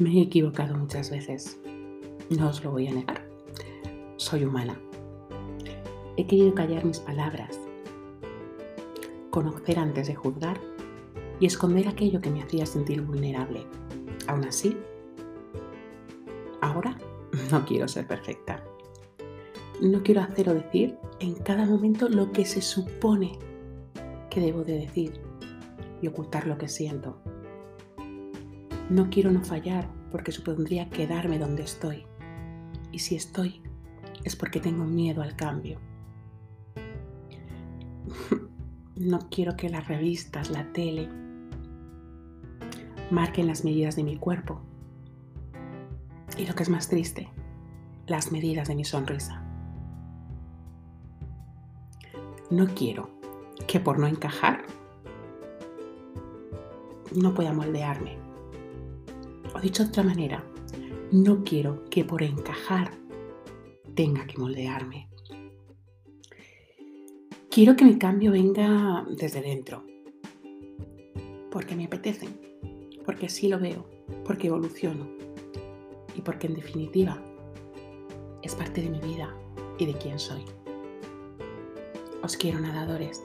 Me he equivocado muchas veces, no os lo voy a negar. Soy humana. He querido callar mis palabras, conocer antes de juzgar y esconder aquello que me hacía sentir vulnerable. Aún así, ahora no quiero ser perfecta. No quiero hacer o decir en cada momento lo que se supone que debo de decir y ocultar lo que siento. No quiero no fallar porque supondría quedarme donde estoy. Y si estoy, es porque tengo miedo al cambio. No quiero que las revistas, la tele, marquen las medidas de mi cuerpo. Y lo que es más triste, las medidas de mi sonrisa. No quiero que por no encajar no pueda moldearme o dicho de otra manera, no quiero que por encajar tenga que moldearme. Quiero que mi cambio venga desde dentro, porque me apetece, porque así lo veo, porque evoluciono y porque en definitiva es parte de mi vida y de quién soy. Os quiero nadadores.